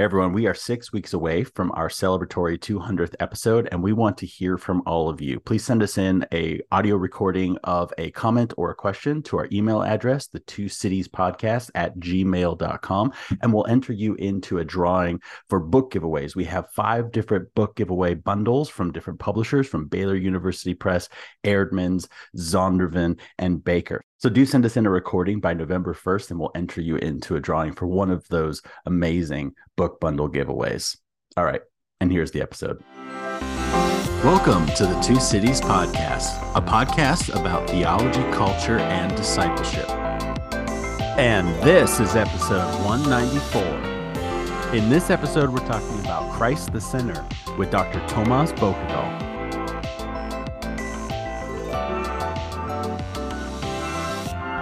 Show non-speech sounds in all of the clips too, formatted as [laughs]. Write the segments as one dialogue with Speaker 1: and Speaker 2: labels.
Speaker 1: Everyone, we are six weeks away from our celebratory 200th episode, and we want to hear from all of you. Please send us in a audio recording of a comment or a question to our email address, the two cities podcast at gmail.com, and we'll enter you into a drawing for book giveaways. We have five different book giveaway bundles from different publishers from Baylor University Press, Eerdmans, Zondervan, and Baker. So do send us in a recording by November 1st, and we'll enter you into a drawing for one of those amazing book bundle giveaways. All right, and here's the episode. Welcome to the Two Cities Podcast, a podcast about theology, culture, and discipleship. And this is episode 194. In this episode, we're talking about Christ the Center with Dr. Tomas Bokedal.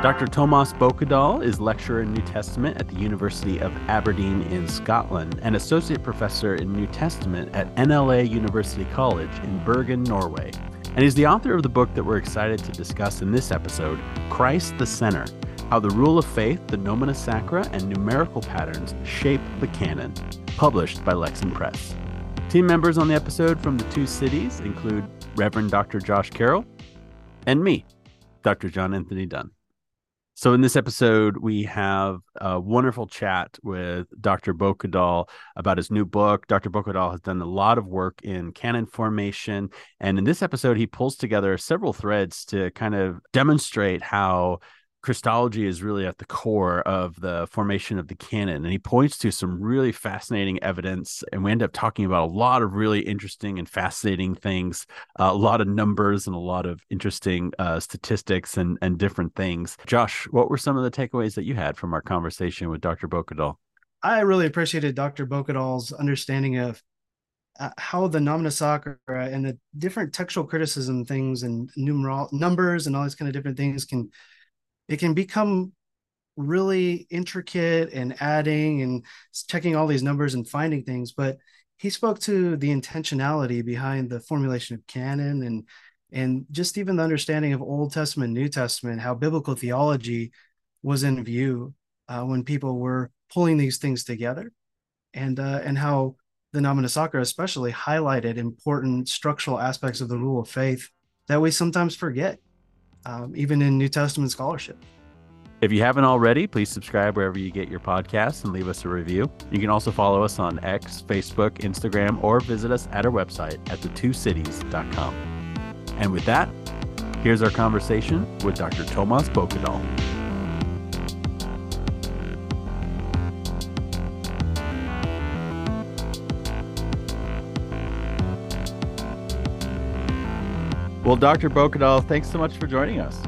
Speaker 1: Dr. Tomas Bokedal is lecturer in New Testament at the University of Aberdeen in Scotland and associate professor in New Testament at NLA University College in Bergen, Norway. And he's the author of the book that we're excited to discuss in this episode, Christ the Center How the Rule of Faith, the Nomina Sacra, and Numerical Patterns Shape the Canon, published by Lexham Press. Team members on the episode from the two cities include Reverend Dr. Josh Carroll and me, Dr. John Anthony Dunne. So in this episode, we have a wonderful chat with Dr. Bokedal about his new book. Dr. Bokedal has done a lot of work in canon formation. And in this episode, he pulls together several threads to kind of demonstrate how Christology is really at the core of the formation of the canon. And he points to some really fascinating evidence. And we end up talking about a lot of really interesting and fascinating things, uh, a lot of numbers and a lot of interesting uh, statistics and, and different things. Josh, what were some of the takeaways that you had from our conversation with Dr. Bokedal?
Speaker 2: I really appreciated Dr. Bokedal's understanding of uh, how the nomina sacra and the different textual criticism things and numeral numbers and all these kind of different things can it can become really intricate and adding and checking all these numbers and finding things but he spoke to the intentionality behind the formulation of canon and and just even the understanding of old testament new testament how biblical theology was in view uh, when people were pulling these things together and uh, and how the nomina sacra especially highlighted important structural aspects of the rule of faith that we sometimes forget um, even in New Testament scholarship.
Speaker 1: If you haven't already, please subscribe wherever you get your podcasts and leave us a review. You can also follow us on X, Facebook, Instagram, or visit us at our website at the2cities.com. And with that, here's our conversation with Dr. Tomas Bokedal. Well, Dr. Bokedal, thanks so much for joining us.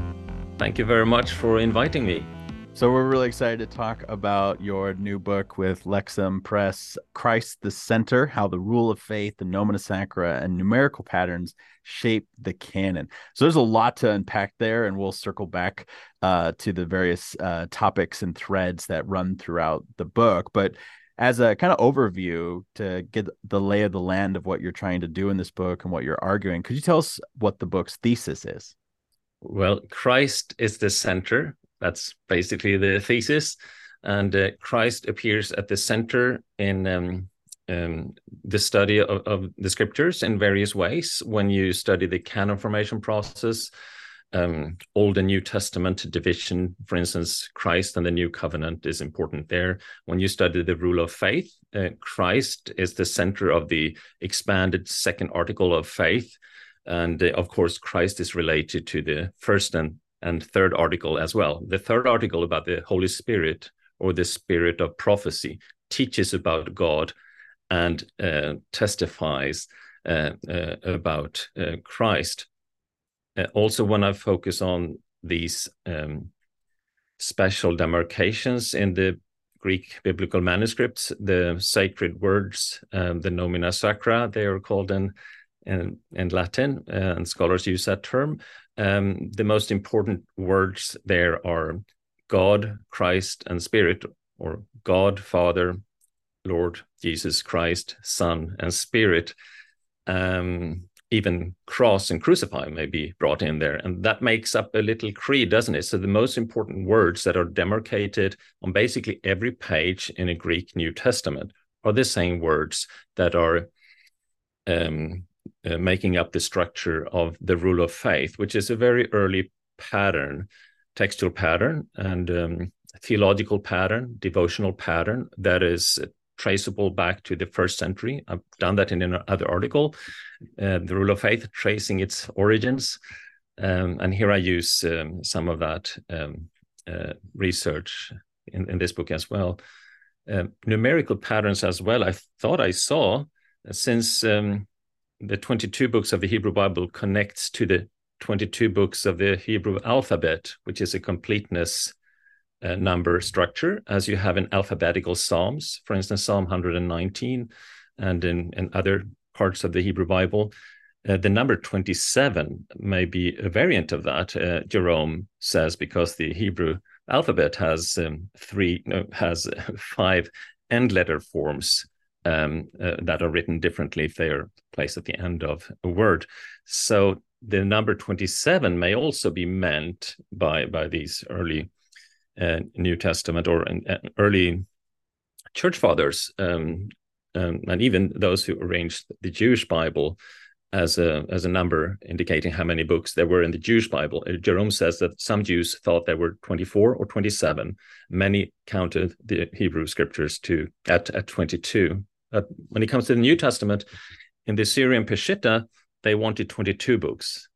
Speaker 3: Thank you very much for inviting me.
Speaker 1: So, we're really excited to talk about your new book with Lexham Press, Christ the Center How the Rule of Faith, the Nomina Sacra, and Numerical Patterns Shape the Canon. So, there's a lot to unpack there, and we'll circle back uh, to the various uh, topics and threads that run throughout the book. But as a kind of overview to get the lay of the land of what you're trying to do in this book and what you're arguing, could you tell us what the book's thesis is?
Speaker 3: Well, Christ is the center. That's basically the thesis. And uh, Christ appears at the center in um, um, the study of, of, the scriptures in various ways. When you study the canon formation process, um, Old and New Testament division, for instance, Christ and the New Covenant is important there. When you study the rule of faith, uh, Christ is the center of the expanded second article of faith. And uh, of course, Christ is related to the first and, and third article as well. The third article about the Holy Spirit or the spirit of prophecy teaches about God and uh, testifies uh, uh, about uh, Christ. Uh, also when I focus on these um, special demarcations in the Greek biblical manuscripts, the sacred words, um, the nomina sacra, they are called in in, in Latin, uh, and scholars use that term. Um, the most important words there are God, Christ, and Spirit, or God, Father, Lord Jesus Christ, Son, and Spirit. Um, even cross and crucify may be brought in there. And that makes up a little creed, doesn't it? So the most important words that are demarcated on basically every page in a Greek New Testament are the same words that are um, uh, making up the structure of the rule of faith, which is a very early pattern, textual pattern, and um, theological pattern, devotional pattern that is traceable back to the first century. I've done that in another article, uh, the rule of faith, tracing its origins. Um, and here I use um, some of that um, uh, research in, in, this book as well. Uh, numerical patterns as well. I thought I saw since um, the 22 books of the Hebrew Bible connects to the 22 books of the Hebrew alphabet, which is a completeness uh, number structure, as you have in alphabetical Psalms, for instance, Psalm 119, and in, in other parts of the Hebrew Bible. Uh, the number 27 may be a variant of that, uh, Jerome says, because the Hebrew alphabet has um, three, no, has five end letter forms um, uh, that are written differently if they are placed at the end of a word. So the number 27 may also be meant by, by these early uh, New Testament or uh, early church fathers, um, um, and even those who arranged the Jewish Bible as a as a number indicating how many books there were in the Jewish Bible. Uh, Jerome says that some Jews thought there were 24 or 27. Many counted the Hebrew scriptures to at at 22. Uh, when it comes to the New Testament, in the Syrian Peshitta, they wanted 22 books,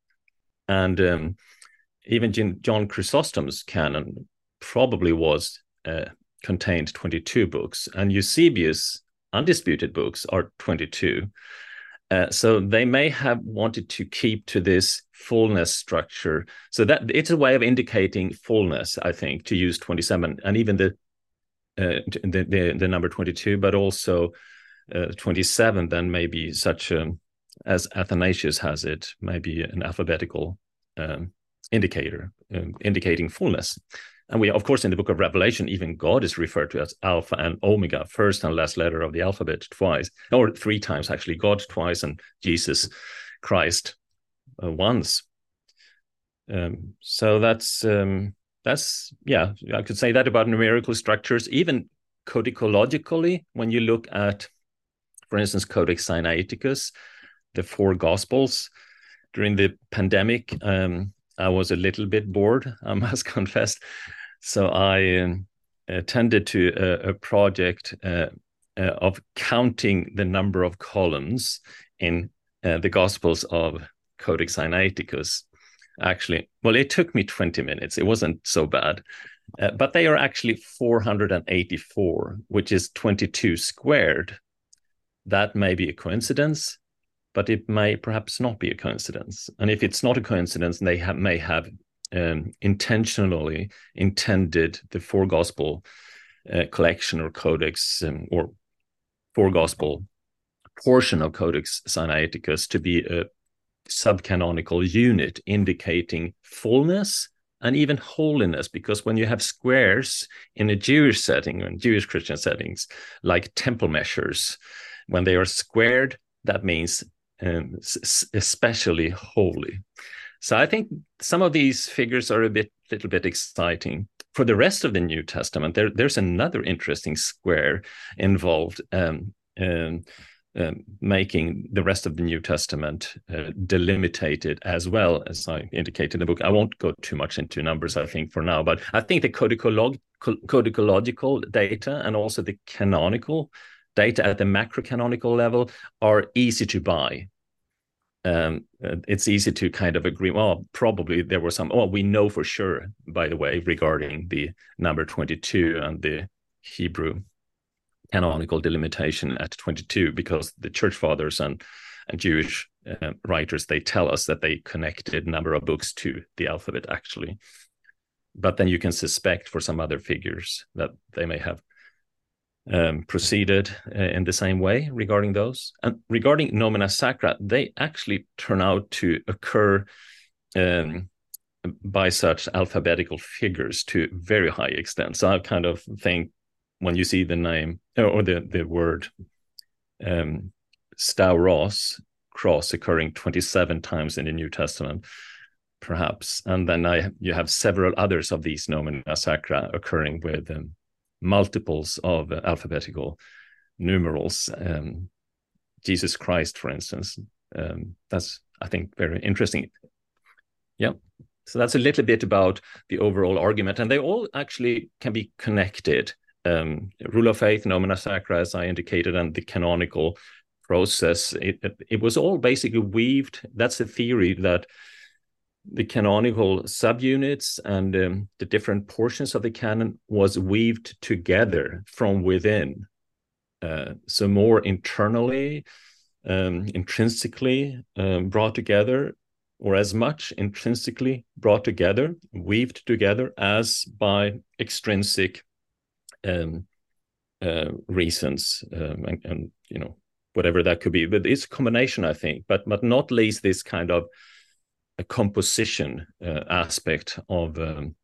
Speaker 3: and um, even John Chrysostom's canon probably was uh, contained 22 books, and Eusebius' undisputed books are 22. Uh, so they may have wanted to keep to this fullness structure. So that it's a way of indicating fullness, I think, to use 27 and even the uh, the, the, the number 22, but also uh, 27 then maybe such a, as Athanasius has it, maybe an alphabetical um, indicator um, indicating fullness. And we, of course, in the book of Revelation, even God is referred to as Alpha and Omega, first and last letter of the alphabet twice, or three times actually, God twice and Jesus Christ uh, once. Um, so that's um, that's yeah, I could say that about numerical structures, even codicologically, When you look at, for instance, Codex Sinaiticus, the four Gospels during the pandemic. Um, I was a little bit bored, [laughs] I must confess. So I um, attended to a, a project uh, uh, of counting the number of columns in uh, the Gospels of Codex Sinaiticus. Actually, well, it took me 20 minutes. It wasn't so bad. Uh, but they are actually 484, which is 22 squared. That may be a coincidence but it may perhaps not be a coincidence. And if it's not a coincidence, they have, may have um, intentionally intended the four gospel uh, collection or codex um, or four gospel portion of Codex Sinaiticus to be a subcanonical unit indicating fullness and even holiness because when you have squares in a Jewish setting in Jewish Christian settings like temple measures when they are squared that means um, especially holy. So I think some of these figures are a bit, little bit exciting. For the rest of the New Testament, there, there's another interesting square involved, um, um, um, making the rest of the New Testament uh, delimitated as well, as I indicated in the book. I won't go too much into numbers, I think, for now, but I think the codicilog- codicological data and also the canonical data at the macro canonical level are easy to buy. Um, it's easy to kind of agree. Well, probably there were some. Oh, we know for sure, by the way, regarding the number 22 and the Hebrew canonical delimitation at 22, because the church fathers and, and Jewish uh, writers they tell us that they connected number of books to the alphabet actually. But then you can suspect for some other figures that they may have um, proceeded uh, in the same way regarding those. And regarding nomina sacra, they actually turn out to occur um, by such alphabetical figures to very high extent. So I kind of think when you see the name or the, the word um, stauros, cross, occurring 27 times in the New Testament, perhaps, and then I you have several others of these nomina sacra occurring with um, multiples of alphabetical numerals. Um, Jesus Christ, for instance. Um, that's I think very interesting. Yeah. So that's a little bit about the overall argument, and they all actually can be connected. Um, rule of faith, nomina sacra, as I indicated, and the canonical process. It, it was all basically weaved. That's the theory that the canonical subunits and um, the different portions of the canon was weaved together from within. Uh, so more internally, um, intrinsically um, brought together, or as much intrinsically brought together, weaved together as by extrinsic um, uh, reasons, um, and, and you know whatever that could be. But it's a combination, I think. But but not least this kind of a composition uh, aspect of um,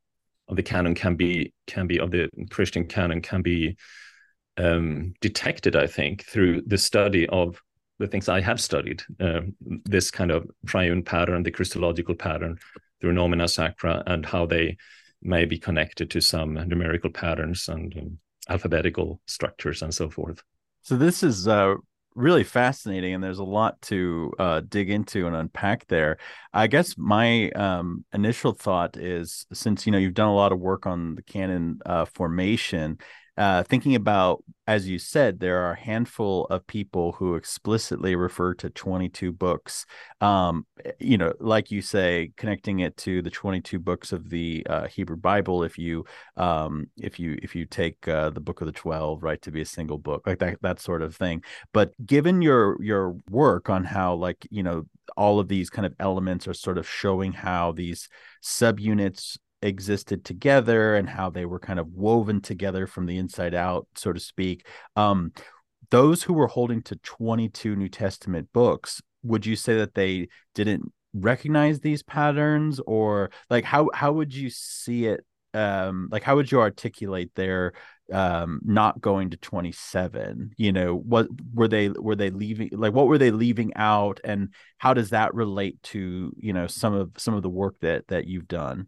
Speaker 3: of the canon can be can be of the Christian canon can be um, detected, I think, through the study of the things I have studied. Uh, this kind of triune pattern, the Christological pattern, through nomina sacra, and how they may be connected to some numerical patterns and um, alphabetical structures and so forth.
Speaker 1: So this is uh, really fascinating and there's a lot to uh, dig into and unpack there. I guess my um, initial thought is since you know you've done a lot of work on the canon uh, formation uh, thinking about, as you said, there are a handful of people who explicitly refer to 22 books. Um, eh, you know, like you say, connecting it to the 22 books of the uh, Hebrew Bible. If you, um, if you, if you take uh, the Book of the Twelve, right, to be a single book, like that, that sort of thing. But given your your work on how, like, you know, all of these kind of elements are sort of showing how these subunits existed together and how they were kind of woven together from the inside out, so to speak. Um, those who were holding to 22 New Testament books, would you say that they didn't recognize these patterns? Or like how how would you see it um like how would you articulate their um not going to 27 you know what were they were they leaving like what were they leaving out? And how does that relate to you know some of some of the work that that you've done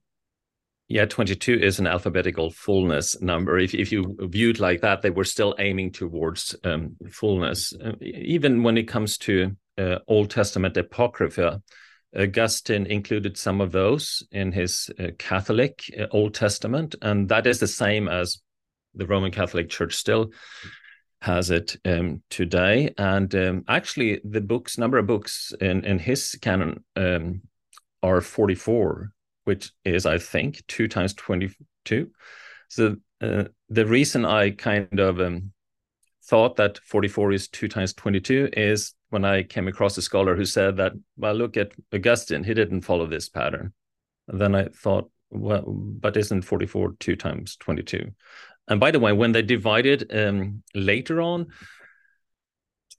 Speaker 3: yeah, 22 is an alphabetical fullness number. If, if you view it like that, they were still aiming towards um, fullness. Uh, even when it comes to uh, Old Testament Apocrypha, Augustine included some of those in his uh, Catholic uh, Old Testament, and that is the same as the Roman Catholic Church still has it um, today. And um, actually, the books, number of books in, in his canon um, are 44 which is I think two times twenty two. So uh, the reason I kind of um, thought that forty four is two times twenty two is when I came across a scholar who said that well look at Augustine he didn't follow this pattern. And then I thought well but isn't forty four two times twenty two? And by the way, when they divided um, later on,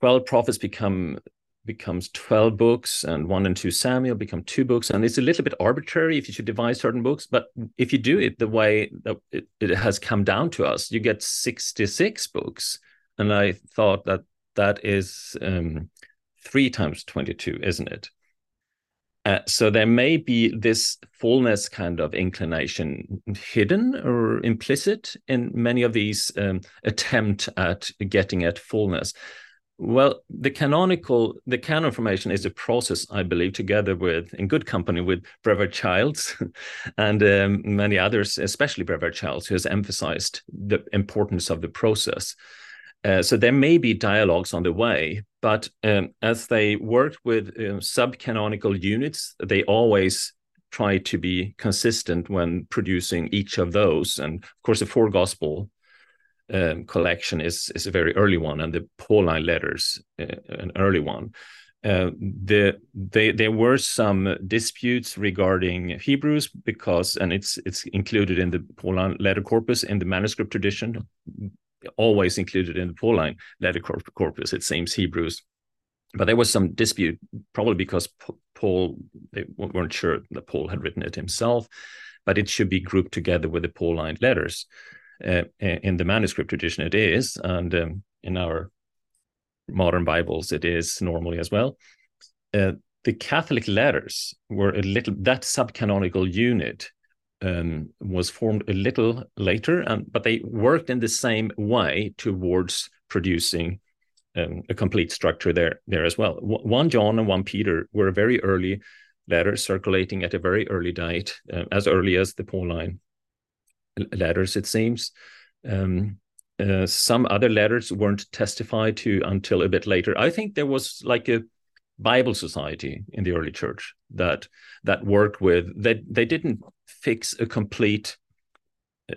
Speaker 3: 12 prophets become becomes 12 books and 1 and 2 samuel become two books. And it's a little bit arbitrary if you should divide certain books but if you do it the way that it, it has come down to us you get 66 books. And i thought that that is um, 3 times 22 isn't it? Uh, so there may be this fullness kind of inclination hidden or implicit in many of these um, attempt at getting at fullness well, the canonical, the canon formation is a process, I believe, together with, in good company with Brevard Childs [laughs] and um, many others, especially Brevard Childs, who has emphasized the importance of the process. Uh, so there may be dialogues on the way, but um, as they work with um, sub-canonical units, they always try to be consistent when producing each of those. And of course, the four gospel um, collection is is a very early one, and the Pauline letters uh, an early one. Uh, the they there were some disputes regarding Hebrews because and it's it's included in the Pauline letter corpus in the manuscript tradition, always included in the Pauline letter corpus. It seems Hebrews, but there was some dispute probably because Paul they weren't sure that Paul had written it himself, but it should be grouped together with the Pauline letters. Uh, in the manuscript tradition, it is, and um, in our modern Bibles, it is normally as well. Uh, the Catholic letters were a little that subcanonical unit um, was formed a little later, um, but they worked in the same way towards producing um, a complete structure there there as well. One John and one Peter were very early letters circulating at a very early date, uh, as early as the Pauline letters, it seems. Um, uh, some other letters weren't testified to until a bit later. I think there was like a Bible society in the early church that that worked with they they didn't fix a complete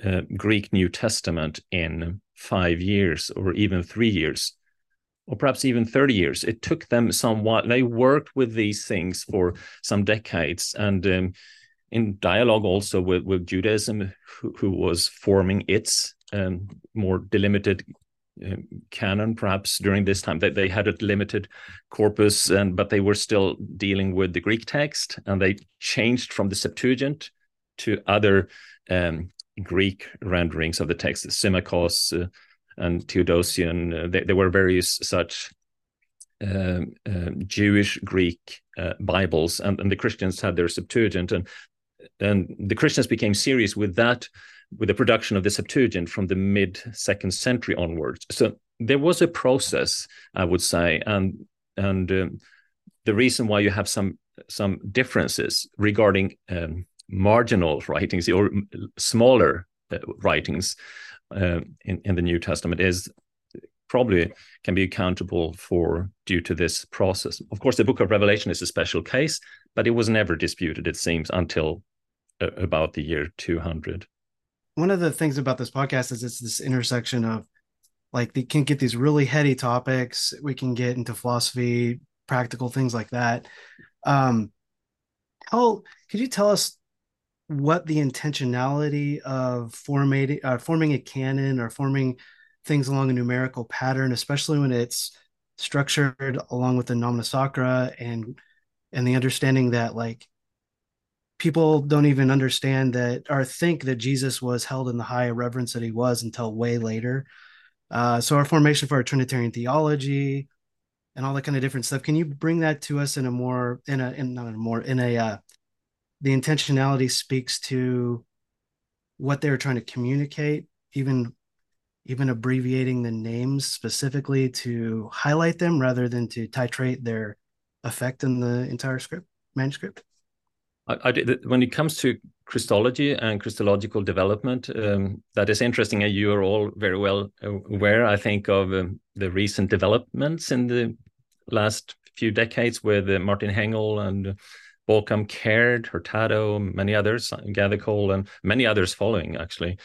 Speaker 3: uh, Greek New Testament in five years or even three years or perhaps even 30 years. It took them somewhat, they worked with these things for some decades and um, in dialogue also with, with Judaism, who, who was forming its um, more delimited uh, canon perhaps during this time. They, they had a limited corpus and but they were still dealing with the greek text and they changed from the septuagint to other um, greek renderings of the text symmachos uh, and Theodotion. Uh, they, there were various such um, um, Jewish Greek uh, Bibles, and, and the Christians had their Septuagint, and and the Christians became serious with that with the production of the Septuagint from the mid second century onwards. So there was a process, I would say, and and um, the reason why you have some some differences regarding um, marginal writings or smaller uh, writings uh, in in the New Testament is probably can be accountable for due to this process. Of course, the Book of Revelation is a special case, but it was never disputed, it seems, until about the year 200
Speaker 2: one of the things about this podcast is it's this intersection of like they can get these really heady topics we can get into philosophy practical things like that. Um how could you tell us what the intentionality of forming uh, forming a canon or forming things along a numerical pattern especially when it's structured along with the nomina sacra and and the understanding that like people don't even understand that or think that Jesus was held in the high reverence that he was until way later. Uh, so our formation for our Trinitarian theology and all that kind of different stuff. Can you bring that to us in a more in a in not in a more in a uh, the intentionality speaks to what they're trying to communicate, even even abbreviating the names specifically to highlight them rather than to titrate their effect in the entire script manuscript.
Speaker 3: I, I, when it comes to Christology and Christological development, um, that is interesting, and you are all very well aware, I think, of um, the recent developments in the last few decades with uh, Martin Hengel and Bauckham Caird, Hurtado, many others, Gathercole, and many others following, actually.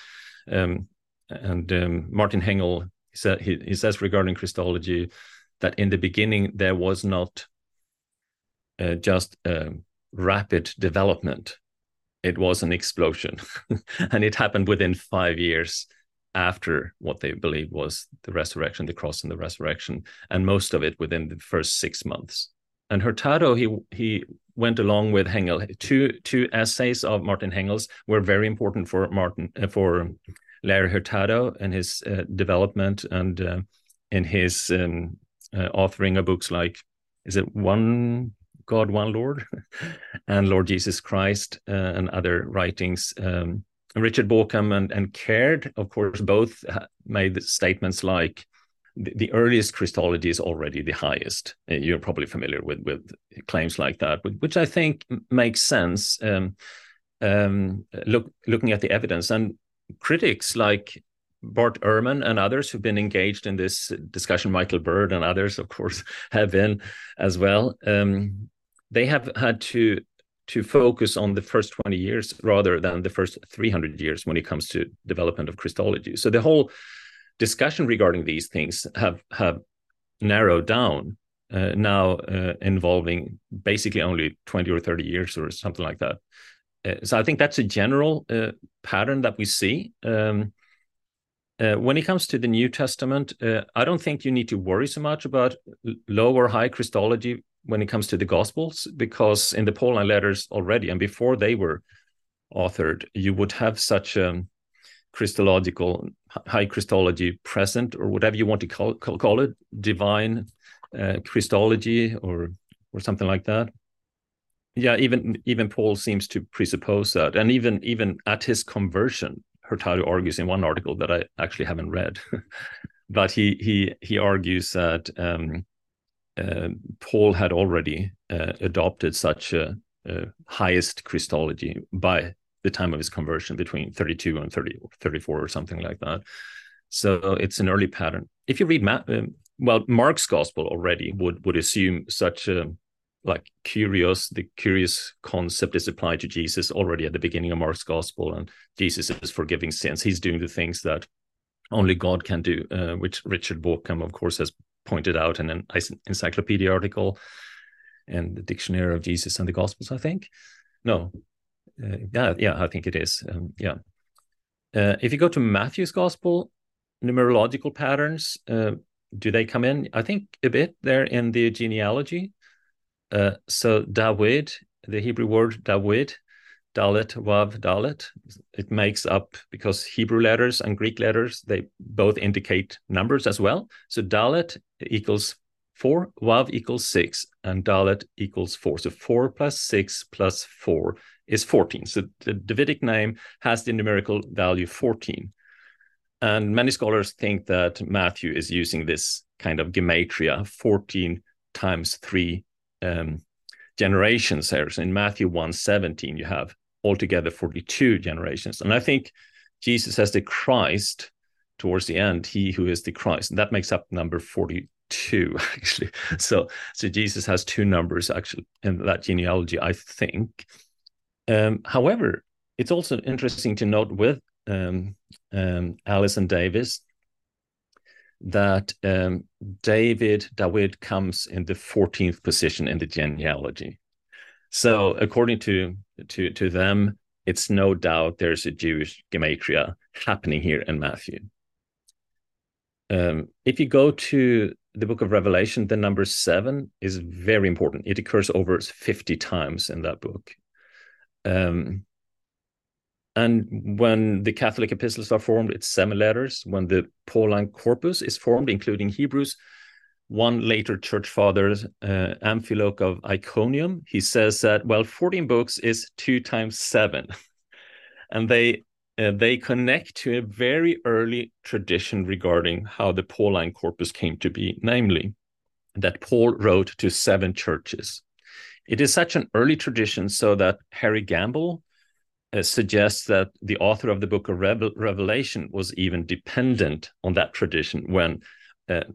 Speaker 3: Um, and um, Martin Hengel he, said, he, he says regarding Christology that in the beginning there was not uh, just um, rapid development. It was an explosion, [laughs] and it happened within five years after what they believed was the resurrection, the cross and the resurrection, and most of it within the first six months. And Hurtado, he he went along with Hengel. Two two essays of Martin Hengel's were very important for Martin uh, for Larry Hurtado and his uh, development and uh, in his um, uh, authoring of books like is it one God, one Lord, [laughs] and Lord Jesus Christ, uh, and other writings. Um, Richard Bauckham and, and Caird, of course, both made statements like the, the, earliest Christology is already the highest. Uh, you're probably familiar with, with claims like that, which I think makes sense. Um, um, look, looking at the evidence and critics like Bart Ehrman and others who've been engaged in this discussion, Michael Bird and others, of course, [laughs] have been as well. Um, they have had to to focus on the first 20 years rather than the first 300 years when it comes to development of Christology. So the whole discussion regarding these things have have narrowed down uh, now, uh, involving basically only 20 or 30 years or something like that. Uh, so I think that's a general uh, pattern that we see. Um, uh, when it comes to the New Testament, uh, I don't think you need to worry so much about low or high Christology when it comes to the Gospels, because in the Pauline letters already and before they were authored, you would have such a Christological, high Christology present, or whatever you want to call, call, it, divine uh, Christology or or something like that. Yeah, even even Paul seems to presuppose that, and even even at his conversion, Hurtado argues in one article that I actually haven't read [laughs] but he he he argues that um, Paul had already uh, adopted such a, a, highest Christology by the time of his conversion, between 32 and 30, 34 or something like that. So it's an early pattern. If you read, Ma- um, well, Mark's gospel already would would assume such a like kyrios the kyrios concept is applied to jesus already at the beginning of mark's gospel and jesus is forgiving sins he's doing the things that only god can do uh, which richard Bauckham of course has pointed out in an encyclopedia article and the dictionary of jesus and the gospels i think. No. Uh, yeah yeah i think it is. Um, yeah. Uh, if you go to matthew's gospel numerological patterns uh, do they come in? I think a bit there in the genealogy. Uh, so David, the Hebrew word David, Dalet, Wav, Dalet, it makes up because Hebrew letters and Greek letters, they both indicate numbers as well. So Dalet equals four, Wav equals six, and Dalet equals four. So four plus six plus four is 14. So the Davidic name has the numerical value 14. And many scholars think that Matthew is using this kind of gematria, 14 times 3 um, generations here. So in Matthew 1 17, you have altogether 42 generations. And I think Jesus as the Christ towards the end, he who is the Christ, and that makes up number 42, [laughs] actually. So, so Jesus has two numbers actually in that genealogy, I think. Um, however, it's also interesting to note with um, um, Davies that um, David David comes in the 14th position in the genealogy. So according to to to them, it's no doubt there's a Jewish gematria happening here in Matthew. Um, if you go to the book of Revelation, the number seven is very important. It occurs over 50 times in that book. Um, and when the Catholic epistles are formed, it's seven letters. When the Pauline corpus is formed, including Hebrews, one later church father, uh, Amphiloch of Iconium, he says that well, 14 books is two times seven, [laughs] and they uh, they connect to a very early tradition regarding how the Pauline corpus came to be, namely that Paul wrote to seven churches. It is such an early tradition, so that Harry Gamble, uh, suggests that the author of the book of Revel- Revelation was even dependent on that tradition when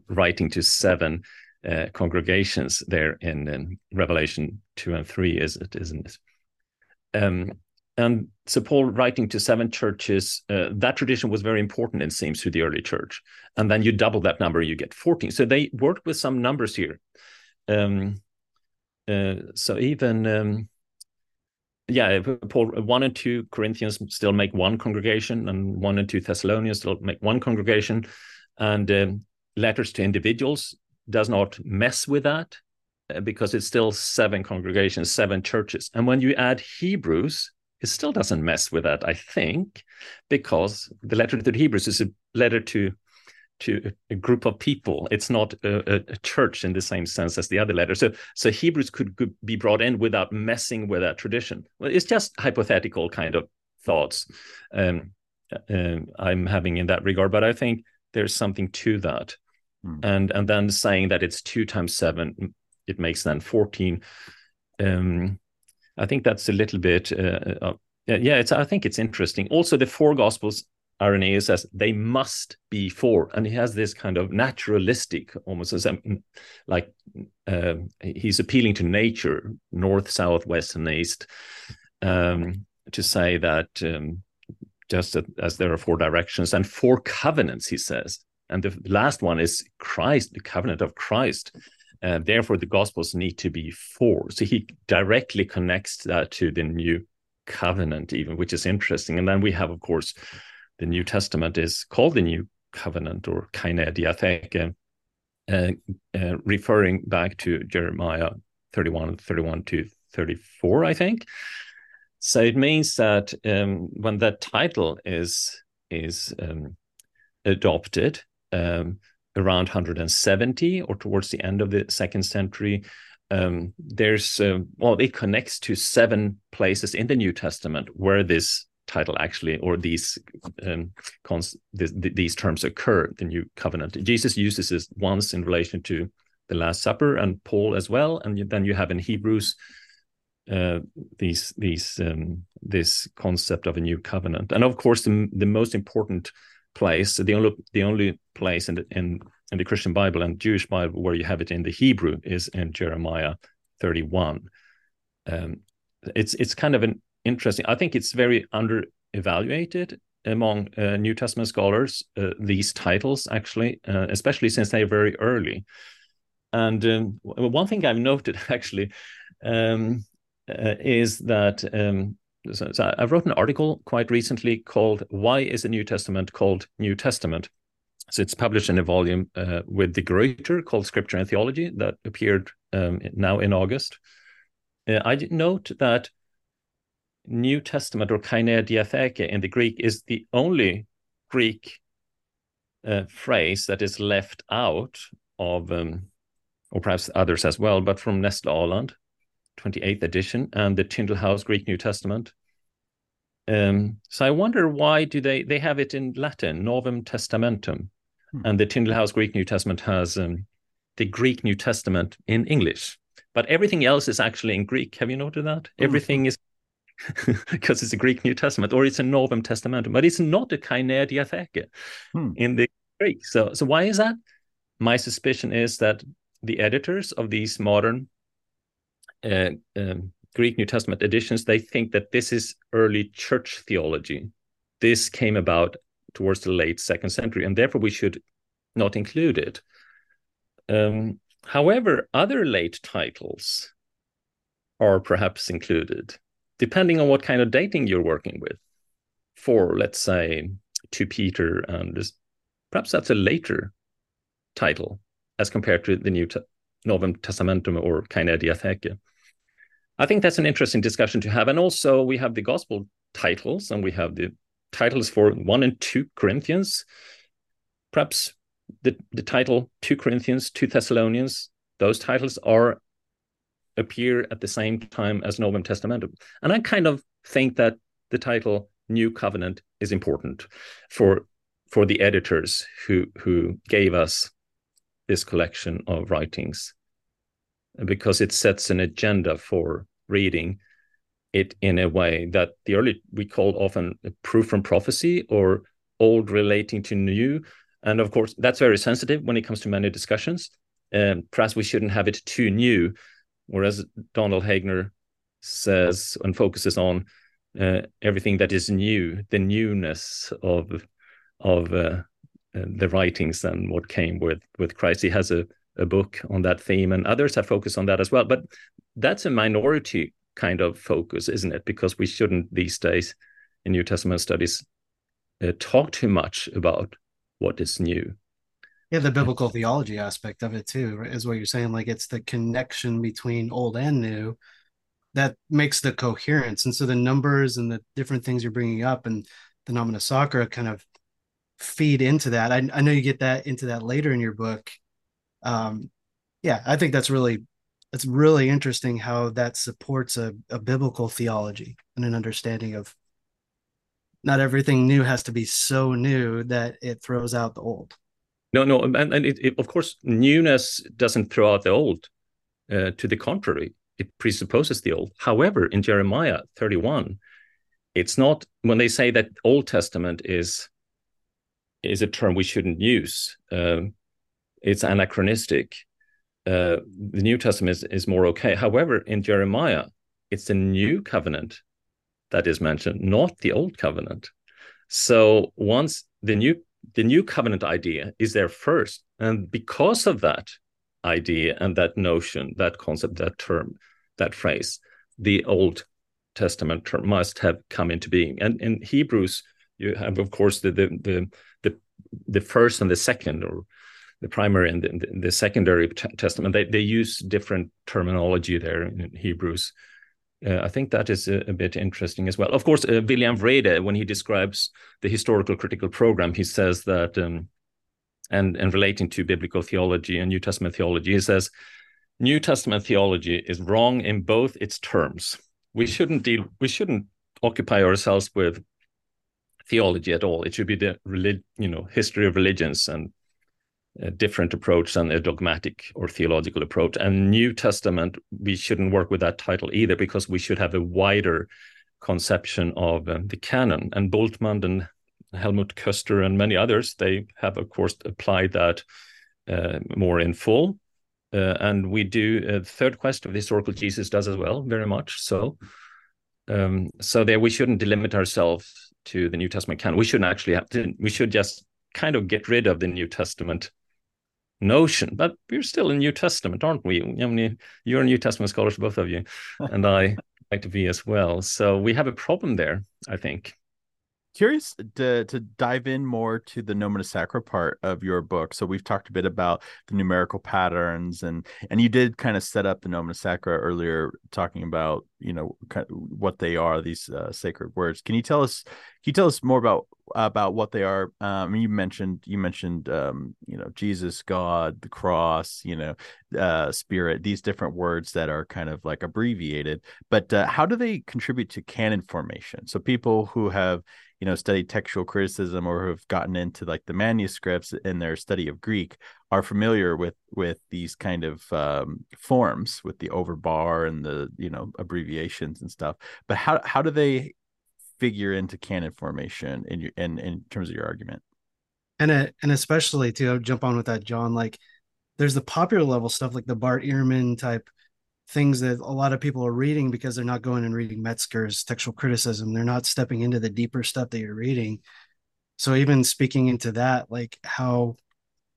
Speaker 3: writing to seven uh, congregations there in, in, Revelation 2 and 3, is it, isn't it? Um, and so Paul writing to seven churches, uh, that tradition was very important, it seems, to the early church. And then you double that number, you get 14. So they worked with some numbers here. Um, uh, so even um, yeah, Paul, one and two Corinthians still make one congregation, and one and two Thessalonians still make one congregation, and um, letters to individuals does not mess with that uh, because it's still seven congregations, seven churches, and when you add Hebrews, it still doesn't mess with that, I think, because the letter to the Hebrews is a letter to to a group of people. It's not a, a, church in the same sense as the other letters. So, so Hebrews could, be brought in without messing with that tradition. Well, it's just hypothetical kind of thoughts um, uh, I'm having in that regard, but I think there's something to that. Hmm. And and then saying that it's two times seven, it makes then fourteen. Um, I think that's a little bit. Uh, uh, yeah, it's. I think it's interesting. Also, the four gospels Irenaeus says they must be four, and he has this kind of naturalistic, almost as like uh, he's appealing to nature, north, south, west, and east, um, to say that um, just as there are four directions and four covenants, he says, and the last one is Christ, the covenant of Christ. Uh, therefore, the Gospels need to be four. So he directly connects that to the new covenant, even, which is interesting. And then we have, of course, the New Testament is called the New Covenant or Kaine Diatheke, uh, uh, referring back to Jeremiah 31, 31 to 34, I think. So it means that um, when that title is is um, adopted um, around 170 or towards the end of the second century, um, there's uh, well, it connects to seven places in the New Testament where this title actually, or these um, cons- this, these terms occur. The new covenant. Jesus uses this once in relation to the Last Supper, and Paul as well, and then you have in Hebrews uh, these these um, this concept of a new covenant, and of course the the most important place, the only the only place in the in in the Christian Bible and Jewish Bible where you have it in the Hebrew is in Jeremiah 31. Um, it's it's kind of an interesting. I think it's very under evaluated among uh, New Testament scholars. Uh, these titles actually, uh, especially since they're very early. And um, one thing I've noted [laughs] actually um, uh, is that um, so, so I wrote an article quite recently called "Why is the New Testament called New Testament?" So it's published in a volume uh, with de Gruyter called Scripture and Theology that appeared um, now in August. Uh, I note that New Testament or kaine diatheke in the Greek is the only Greek uh, phrase that is left out of, um, or perhaps others as well, but from Nestle Aland, 28th edition, and the Tyndale House Greek New Testament. Um, so I wonder why do they they have it in Latin, Novum Testamentum, hmm. and the Tyndale House Greek New Testament has um, the Greek New Testament in English, but everything else is actually in Greek. Have you noted that? Mm-hmm. Everything is [laughs] because it's a Greek New Testament or it's a Novum Testamentum, but it's not a Kaine Diatheke hmm. in the Greek. So, so why is that? My suspicion is that the editors of these modern uh, um, Greek New Testament editions they think that this is early church theology. This came about towards the late second century, and therefore we should not include it. Um, however, other late titles are perhaps included, depending on what kind of dating you're working with. For, let's say, to Peter, and perhaps that's a later title as compared to the New Novum Testamentum or Kaine Diatheke. I think that's an interesting discussion to have. And also, we have the gospel titles and we have the titles for 1 and 2 Corinthians. Perhaps the, the title 2 Corinthians, 2 Thessalonians, those titles are appear at the same time as Novum Testamentum. And I kind of think that the title New Covenant is important for for the editors who who gave us this collection of writings because it sets an agenda for reading it in a way that the early we called often proof from prophecy or old relating to new and of course, that's very sensitive when it comes to many discussions. And perhaps we shouldn't have it too new. Whereas Donald Hagner says and focuses on uh, everything that is new, the newness of of uh, the writings and what came with with Christ. He has a, a book on that theme, and others have focused on that as well. But that's a minority kind of focus, isn't it? Because we shouldn't these days in New Testament studies uh, talk too much about what is new
Speaker 2: yeah the biblical theology aspect of it too is what you're saying like it's the connection between old and new that makes the coherence and so the numbers and the different things you're bringing up and the nomina sacra kind of feed into that I, I know you get that into that later in your book um yeah i think that's really it's really interesting how that supports a, a biblical theology and an understanding of not everything new has to be so new that it throws out the old.
Speaker 3: No, no, and, and it, it, of course, newness doesn't throw out the old. Uh, to the contrary, it presupposes the old. However, in Jeremiah 31, it's not when they say that Old Testament is is a term we shouldn't use. Um, it's anachronistic. Uh, the New Testament is, is more okay. However, in Jeremiah, it's the new covenant that is mentioned, not the old covenant. So once the new the new covenant idea is there first, and because of that idea and that notion, that concept, that term, that phrase, the Old Testament term must have come into being. And in Hebrews, you have, of course, the the the the, first and the second, or the primary and the, the secondary testament. They they use different terminology there in Hebrews. Uh, I think that is a, a, bit interesting as well. Of course, uh, William Wrede, when he describes the historical critical program, he says that, um, and and relating to biblical theology and New Testament theology, he says New Testament theology is wrong in both its terms. We shouldn't deal. We shouldn't occupy ourselves with theology at all. It should be the relig- you know history of religions and a different approach than a dogmatic or theological approach. And New Testament, we shouldn't work with that title either because we should have a wider conception of um, the canon. And Bultmann and Helmut Koester and many others, they have of course applied that uh, more in full. Uh, and we do uh, third quest of the historical Jesus does as well, very much so. Um, so there, we shouldn't delimit ourselves to the New Testament canon. We shouldn't actually have to. We should just kind of get rid of the New Testament notion. But we're still in New Testament, aren't we? I mean, you're a New Testament scholars, both of you, and I like to be as well. So we have a problem there, I think
Speaker 1: curious to to dive in more to the nomina sacra part of your book. So we've talked a bit about the numerical patterns, and and you did kind of set up the nomina sacra earlier, talking about you know what they are these uh, sacred words. Can you tell us? Can you tell us more about about what they are? Um, you mentioned you mentioned um, you know Jesus, God, the cross, you know, uh, Spirit. These different words that are kind of like abbreviated, but uh, how do they contribute to canon formation? So people who have you know studied textual criticism or have gotten into like the manuscripts in their study of greek are familiar with with these kind of um, forms with the overbar and the you know abbreviations and stuff. But how how do they figure into canon formation in your in in terms of your argument?
Speaker 2: And uh, and especially to jump on with that john like there's the popular level stuff like the bart ehrman type things that a lot of people are reading because they're not going and reading Metzger's textual criticism. They're not stepping into the deeper stuff that you're reading. So even speaking into that, like how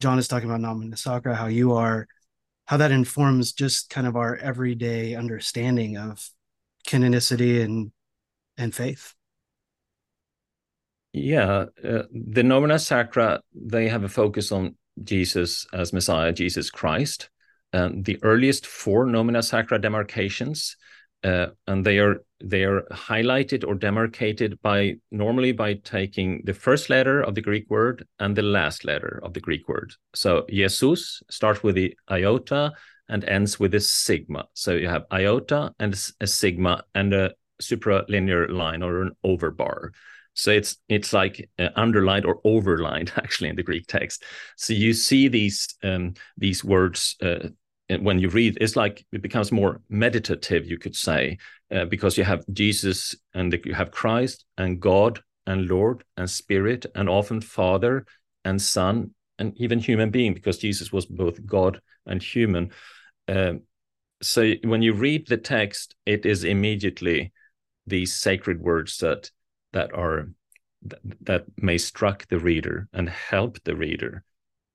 Speaker 2: John is talking about nomina sacra, how you are, how that informs just kind of our everyday understanding of canonicity and and faith.
Speaker 3: Yeah, uh, the nomina sacra they have a focus on Jesus as Messiah, Jesus Christ, um, the earliest four nomina sacra demarcations, uh, and they are they are highlighted or demarcated by normally by taking the first letter of the Greek word and the last letter of the Greek word. So Jesus starts with the iota and ends with a sigma. So you have iota and a sigma and a supralinear line or an overbar. So it's it's like uh, underlined or overlined [laughs] actually in the Greek text. So you see these um, these words uh, when you read it's like it becomes more meditative you could say uh, because you have jesus and you have christ and god and lord and spirit and often father and son and even human being because jesus was both god and human. Uh, so when you read the text it is immediately these sacred words that that are that may struck the reader and help the reader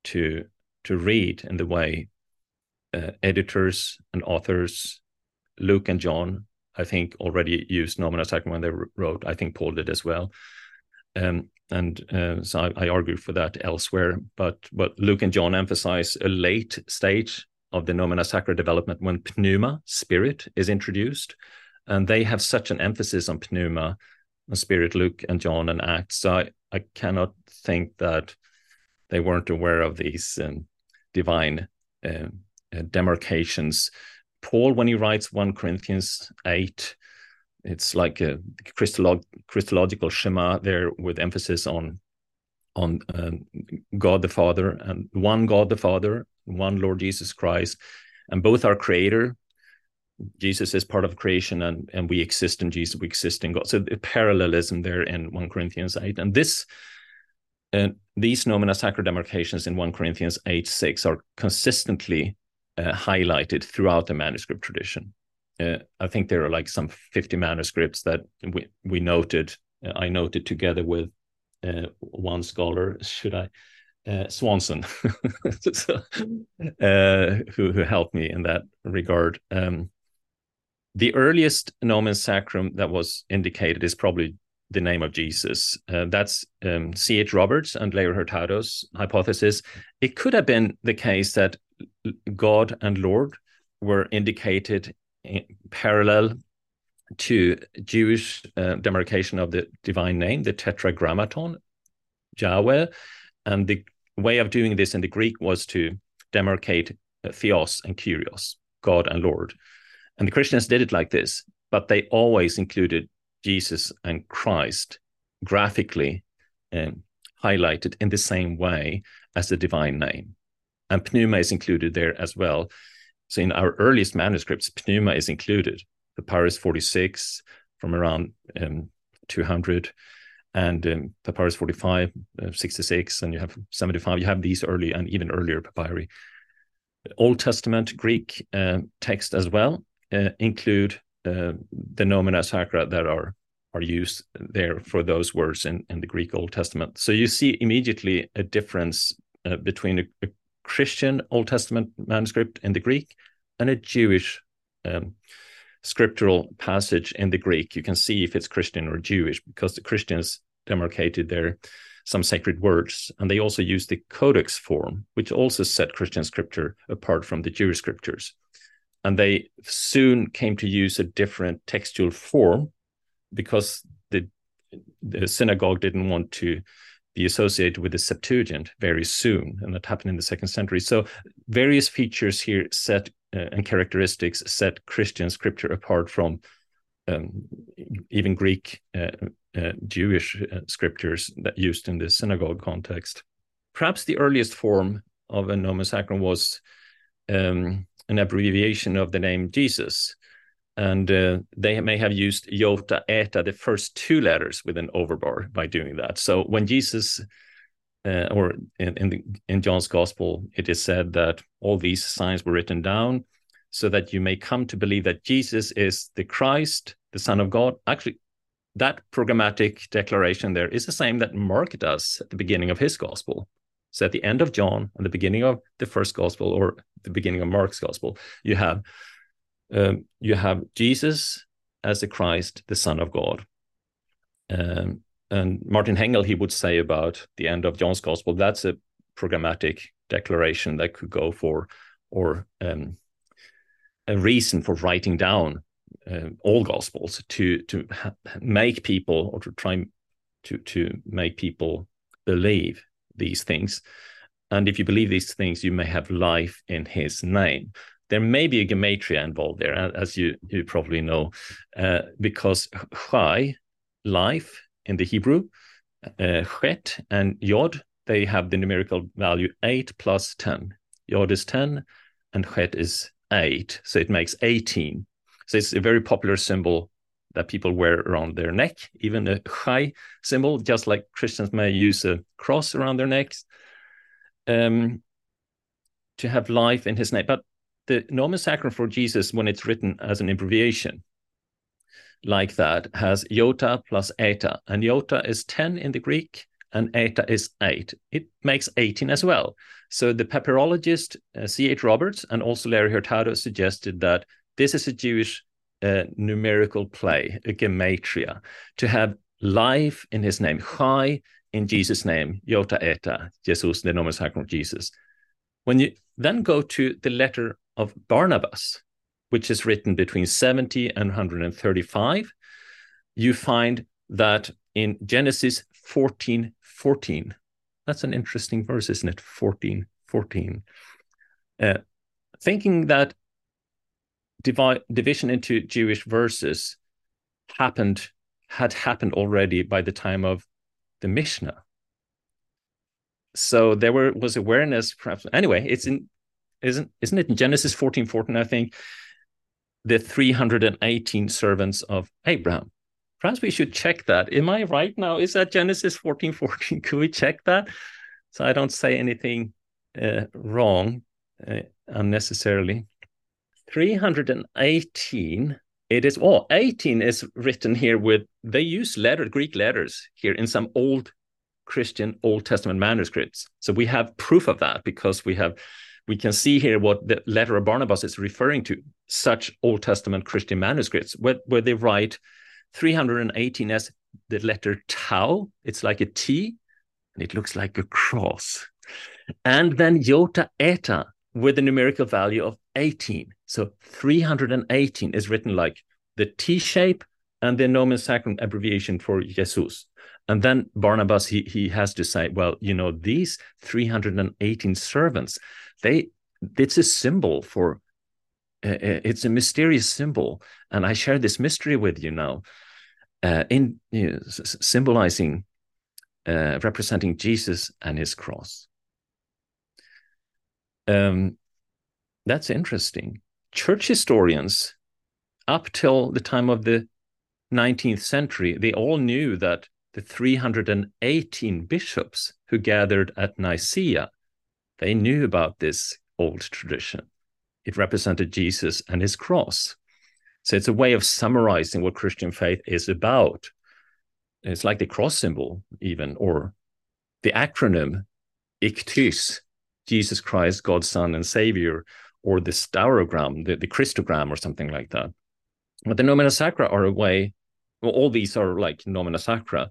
Speaker 3: to to read in the way uh, editors and authors, Luke and John, I think already used nomina sacra when they wrote. I think Paul did as well. Um, and uh, so I, I, argue for that elsewhere. But but Luke and John emphasize a late stage of the nomina sacra development when pneuma, spirit, is introduced, and they have such an emphasis on pneuma, on spirit. Luke and John and Acts. So I, I cannot think that they weren't aware of these um, divine um, demarcations. Paul, when he writes 1 Corinthians 8, it's like a Christolog- Christological Shema there with emphasis on on um, God the Father and one God the Father, one Lord Jesus Christ, and both are creator. Jesus is part of creation and, and we exist in Jesus, we exist in God. So the parallelism there in 1 Corinthians 8. And this uh, these nomina sacra demarcations in 1 Corinthians 8 6 are consistently uh, highlighted throughout the manuscript tradition. Uh, I think there are like some 50 manuscripts that we, we noted, uh, I noted together with uh, one scholar, should I? Uh, Swanson, [laughs] so, uh, who, who helped me in that regard. Um, the earliest nomen sacrum that was indicated is probably the name of Jesus. Uh, that's um, C.H. Roberts and Leo Hurtado's hypothesis. It could have been the case that God and Lord were indicated parallel to Jewish uh, demarcation of the divine name, the tetragrammaton, Yahweh. And the way of doing this in the Greek was to demarcate uh, theos and kyrios, God and Lord. And the Christians did it like this, but they always included Jesus and Christ graphically um, highlighted in the same way as the divine name. And pneuma is included there as well. So in our earliest manuscripts, pneuma is included. The Papyrus 46 from around um, 200 and um, papyrus 45 uh, 66 and you have 75 you have these early and even earlier papyri old testament greek uh, text as well uh, include uh, the nomina sacra that are are used there for those words in, in the greek old testament so you see immediately a difference uh, between a, a, christian old testament manuscript in the greek and a jewish um, scriptural passage in the Greek, you can see if it's Christian or Jewish because the Christians demarcated their some sacred words, and they also used the codex form, which also set Christian scripture apart from the Jewish scriptures. And they soon came to use a different textual form because the the synagogue didn't want to be associated with the Septuagint very soon, and that happened in the second century. So various features here set uh, and characteristics set Christian scripture apart from um, even Greek uh, uh, Jewish uh, scriptures that used in the synagogue context. Perhaps the earliest form of a nomen sacrum was um, an abbreviation of the name Jesus. And uh, they may have used iota, eta, the first two letters with an overbar by doing that. So when Jesus, uh, or in, in, the, in John's gospel, it is said that all these signs were written down so that you may come to believe that Jesus is the Christ, the Son of God. Actually, that programmatic declaration there is the same that Mark does at the beginning of his gospel. So at the end of John and the beginning of the first gospel or the beginning of Mark's gospel, you have um, you have Jesus as the Christ, the Son of God. Um, and Martin Hengel, he would say about the end of John's gospel, that's a programmatic declaration that could go for or um, a reason for writing down uh, all gospels to to make people or to try to to make people believe these things and if you believe these things you may have life in his name there may be a gematria involved there as you you probably know uh, because chai life in the hebrew uh, chet and yod they have the numerical value 8 plus 10 yod is 10 and chet is 8 so it makes 18 so it's a very popular symbol that people wear around their neck, even a chai symbol, just like Christians may use a cross around their necks um, to have life in his name. But the nomen sacrum for Jesus, when it's written as an abbreviation like that, has iota plus eta. And iota is 10 in the Greek and eta is 8. It makes 18 as well. So the papyrologist uh, C.H. Roberts and also Larry Hurtado suggested that this is a Jewish uh, numerical play, a gematria, to have life in his name, chai in Jesus' name, Iota Eta, Jesus, the nomen sacrum Jesus. When you then go to the letter of Barnabas, which is written between 70 and 135, you find that in Genesis 14 14, that's an interesting verse, isn't it? 14 14. Uh, thinking that divi- division into Jewish verses happened had happened already by the time of the Mishnah. So there were was awareness, perhaps. Anyway, it's in isn't isn't it in Genesis fourteen fourteen? I think the three hundred and eighteen servants of Abraham. Perhaps we should check that. Am I right now? Is that Genesis fourteen fourteen? [laughs] Could we check that so I don't say anything uh, wrong uh, unnecessarily? 318 it is oh 18 is written here with they use letter greek letters here in some old christian old testament manuscripts so we have proof of that because we have we can see here what the letter of barnabas is referring to such old testament christian manuscripts where, where they write 318 as the letter tau it's like a t and it looks like a cross and then iota eta with a numerical value of 18. So 318 is written like the T shape and the nomen sacrum abbreviation for Jesus. And then Barnabas, he, he has to say, well, you know, these 318 servants, they it's a symbol for uh, it's a mysterious symbol and i share this mystery with you now uh, in you know, symbolizing uh, representing Jesus and his cross. Um, that's interesting. Church historians, up till the time of the 19th century, they all knew that the 318 bishops who gathered at Nicaea, they knew about this old tradition. It represented Jesus and his cross. So it's a way of summarizing what Christian faith is about. It's like the cross symbol, even, or the acronym ICTUS, Jesus Christ, God's Son and Savior, or the staurogram, the, the Christogram, or something like that. But the nomina sacra are a way, well, all these are like nomina sacra,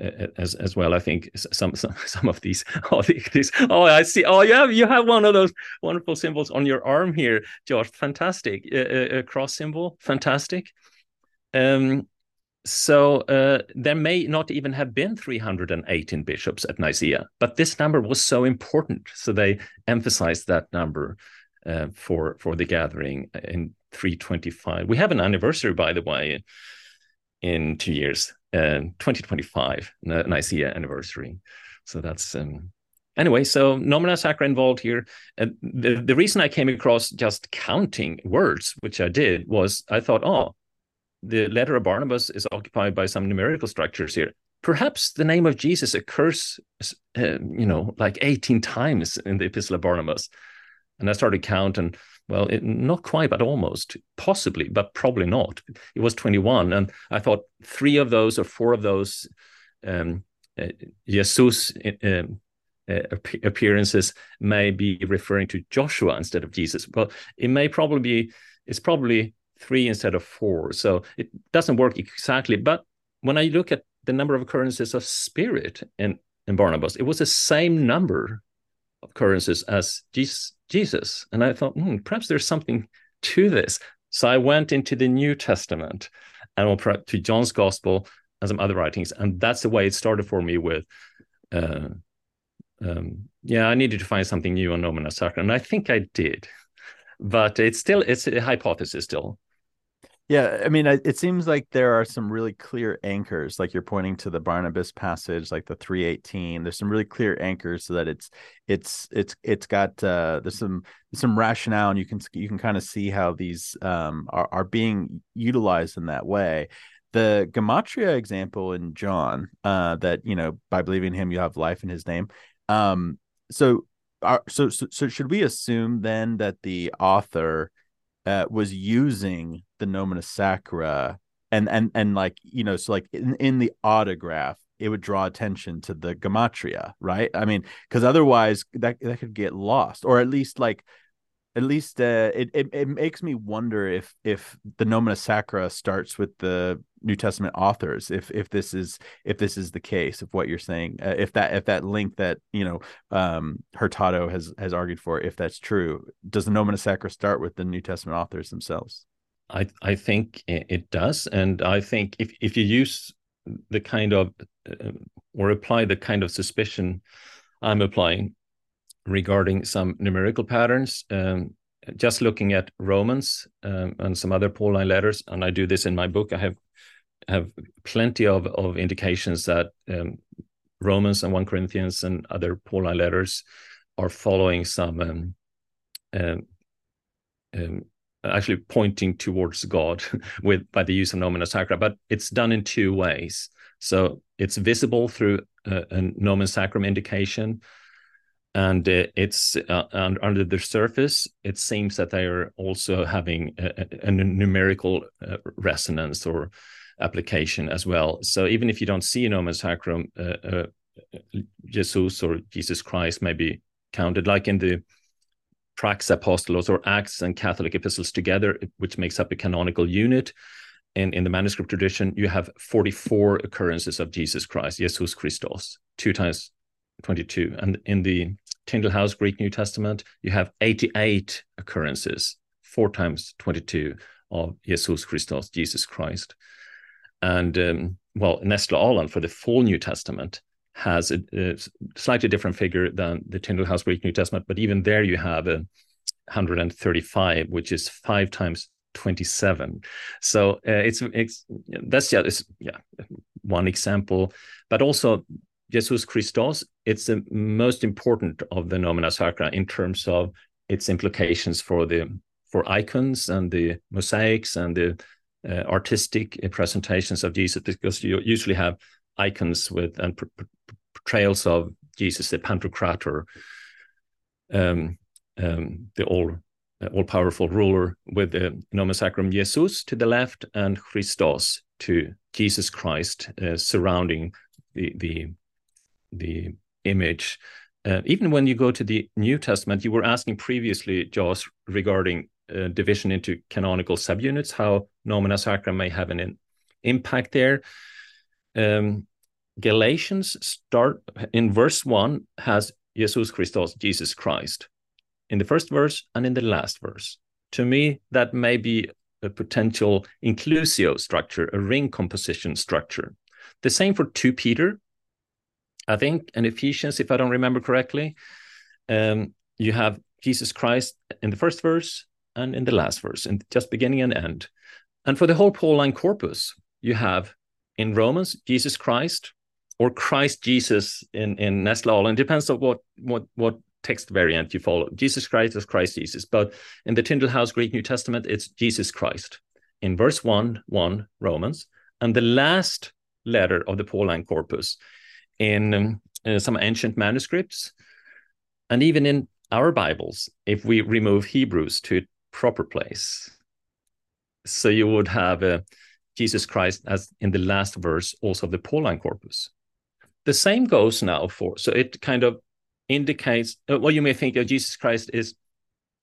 Speaker 3: uh, as as well. I think some some [laughs] some of these [laughs] oh these oh I see oh you have you have one of those wonderful symbols on your arm here, Josh. Fantastic, a, a cross symbol, fantastic. Um, so uh, there may not even have been 318 bishops at Nicaea, but this number was so important, so they emphasized that number uh, for for the gathering in 325. We have an anniversary, by the way, in two years, uh, 2025, Nicaea anniversary. So that's um, anyway. So nomina sacra involved here. Uh, the the reason I came across just counting words, which I did, was I thought, oh, the letter of Barnabas is occupied by some numerical structures here. Perhaps the name of Jesus occurs, uh, you know, like 18 times in the Epistle of Barnabas. And I started counting well, it, not quite, but almost, possibly, but probably not. It was 21. And I thought three of those or four of those um, uh, Jesus uh, uh, appearances may be referring to Joshua instead of Jesus. Well, it may probably be, it's probably three instead of four. So it doesn't work exactly. But when I look at the number of occurrences of spirit in, in Barnabas, it was the same number occurrences as Jesus. And I thought, hmm, perhaps there's something to this. So I went into the New Testament and to John's Gospel and some other writings. And that's the way it started for me with, uh, um, yeah, I needed to find something new on Nomina Sacra. And I think I did. But it's still, it's a hypothesis still.
Speaker 1: Yeah, I mean, it seems like there are some really clear anchors, like you're pointing to the Barnabas passage, like the 318. There's some really clear anchors so that it's it's it's it's got uh, there's some some rationale, and you can you can kind of see how these um, are are being utilized in that way. The gematria example in John, uh, that you know, by believing him, you have life in his name. Um, so, are, so so so should we assume then that the author uh, was using the nomina sacra and and and like you know so like in, in the autograph it would draw attention to the gematria right? I mean because otherwise that that could get lost or at least like at least uh, it, it it makes me wonder if if the nomina sacra starts with the New Testament authors. If if this is if this is the case, of what you're saying, uh, if that if that link that you know um, Hurtado has has argued for, if that's true, does the nomina sacra start with the New Testament authors themselves?
Speaker 3: I I think it does, and I think if if you use the kind of uh, or apply the kind of suspicion I'm applying regarding some numerical patterns. Um, just looking at Romans um, and some other Pauline letters, and I do this in my book. I have have plenty of of indications that um, Romans and one Corinthians and other Pauline letters are following some um, um, um, actually pointing towards God [laughs] with by the use of nomina sacra, but it's done in two ways. So it's visible through a, a nomen sacrum indication, and uh, it's uh, under the surface it seems that they are also having a, a numerical uh, resonance or application as well. So even if you don't see a nomen sacrum jesus or jesus christ may be counted like in the Praxapostolos or acts and catholic epistles together which makes up a canonical unit. In, in the manuscript tradition you have 44 occurrences of jesus christ jesus christos two times 22 and in the Tyndale House Greek New Testament, you have 88 occurrences, four times 22 of Jesus Christos, Jesus Christ. And um, well, Nestle Aland for the full New Testament has a, a, slightly different figure than the Tyndale House Greek New Testament, but even there you have a 135, which is five times 27. So uh, it's it's that's yeah, it's, yeah one example, but also Jesus Christos, it's the most important of the nomina sacra in terms of its implications for the for icons and the mosaics and the uh, artistic presentations of Jesus, because you usually have icons with and portrayals of Jesus, the Pantocrator, um, um, the all uh, all powerful ruler, with the nomen sacrum Jesus to the left and Christos to Jesus Christ uh, surrounding the the the image. Uh, even when you go to the New Testament, you were asking previously, Josh, regarding uh, division into canonical subunits, how nomina sacra may have an in, impact there. Um, Galatians start in verse one has Jesus Christos, Jesus Christ, in the first verse and in the last verse. To me, that may be a potential inclusio structure, a ring composition structure. The same for 2 Peter, I think, and Ephesians, if I don't remember correctly. Um, you have Jesus Christ in the first verse and in the last verse, in just beginning and end. And for the whole Pauline corpus, you have in Romans Jesus Christ, or Christ Jesus in in Nestle and it depends on what what what text variant you follow. Jesus Christ is Christ Jesus, but in the Tyndale House Greek New Testament, it's Jesus Christ in verse one one Romans, and the last letter of the Pauline corpus in um, uh, some ancient manuscripts, and even in our Bibles, if we remove Hebrews to proper place. So you would have uh, Jesus Christ as in the last verse also of the Pauline corpus. The same goes now for, so it kind of indicates, uh, well, you may think, oh, Jesus Christ is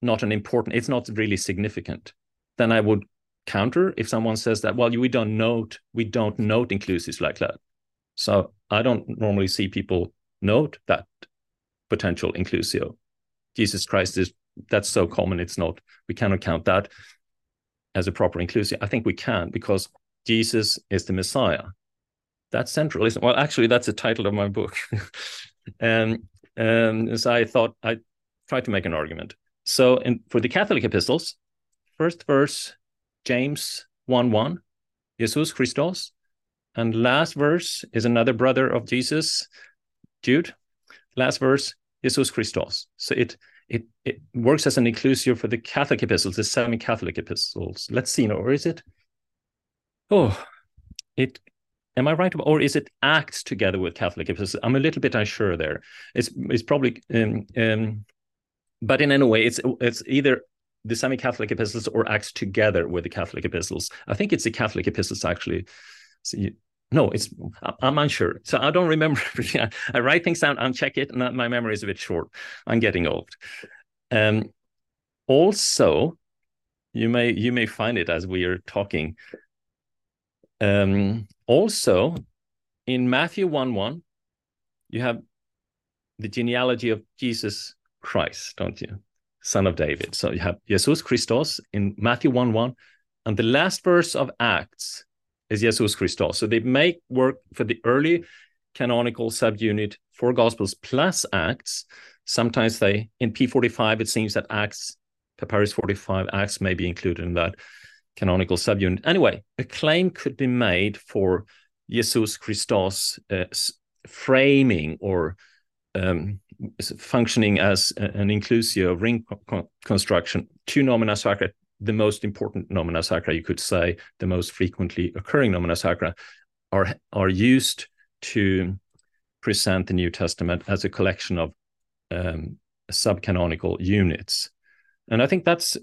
Speaker 3: not an important, it's not really significant. Then I would counter if someone says that, well, we don't note, we don't note inclusives like that. So I don't normally see people note that potential inclusio. Jesus Christ is that's so common, it's not, we cannot count that as a proper inclusio. I think we can because Jesus is the Messiah that's central. Isn't well, actually, that's the title of my book. and and so I thought I tried to make an argument. So, in, for the Catholic epistles, first verse, James 1 1, Jesus Christos. And last verse is another brother of Jesus, Jude. Last verse, Jesus Christos. So it it it works as an inclusio for the Catholic epistles, the seven Catholic epistles. Let's see, or is it? Oh, it Am I right? Or is it Acts together with Catholic epistles? I'm a little bit unsure there. It's it's probably, um, um, but in any way, it's it's either the semi-Catholic epistles or Acts together with the Catholic epistles. I think it's the Catholic epistles actually. So you, no, it's I'm unsure. So I don't remember [laughs] everything. I, write things down and check it, and my memory is a bit short. I'm getting old. Um, also, you may you may find it as we are talking. Um, also, in Matthew 1 1, you have the genealogy of Jesus Christ, don't you? Son of David. So you have Jesus Christos in Matthew 1 1. And the last verse of Acts is Jesus Christos. So they make work for the early canonical subunit for Gospels plus Acts. Sometimes they, in P45, it seems that Acts, Papyrus 45, Acts may be included in that canonical subunit. Anyway, a claim could be made for Jesus Christos uh, framing or um, functioning as an inclusio ring co construction to nomina sacra, the most important nomina sacra, you could say, the most frequently occurring nomina sacra, are are used to present the New Testament as a collection of um, subcanonical units. And I think that's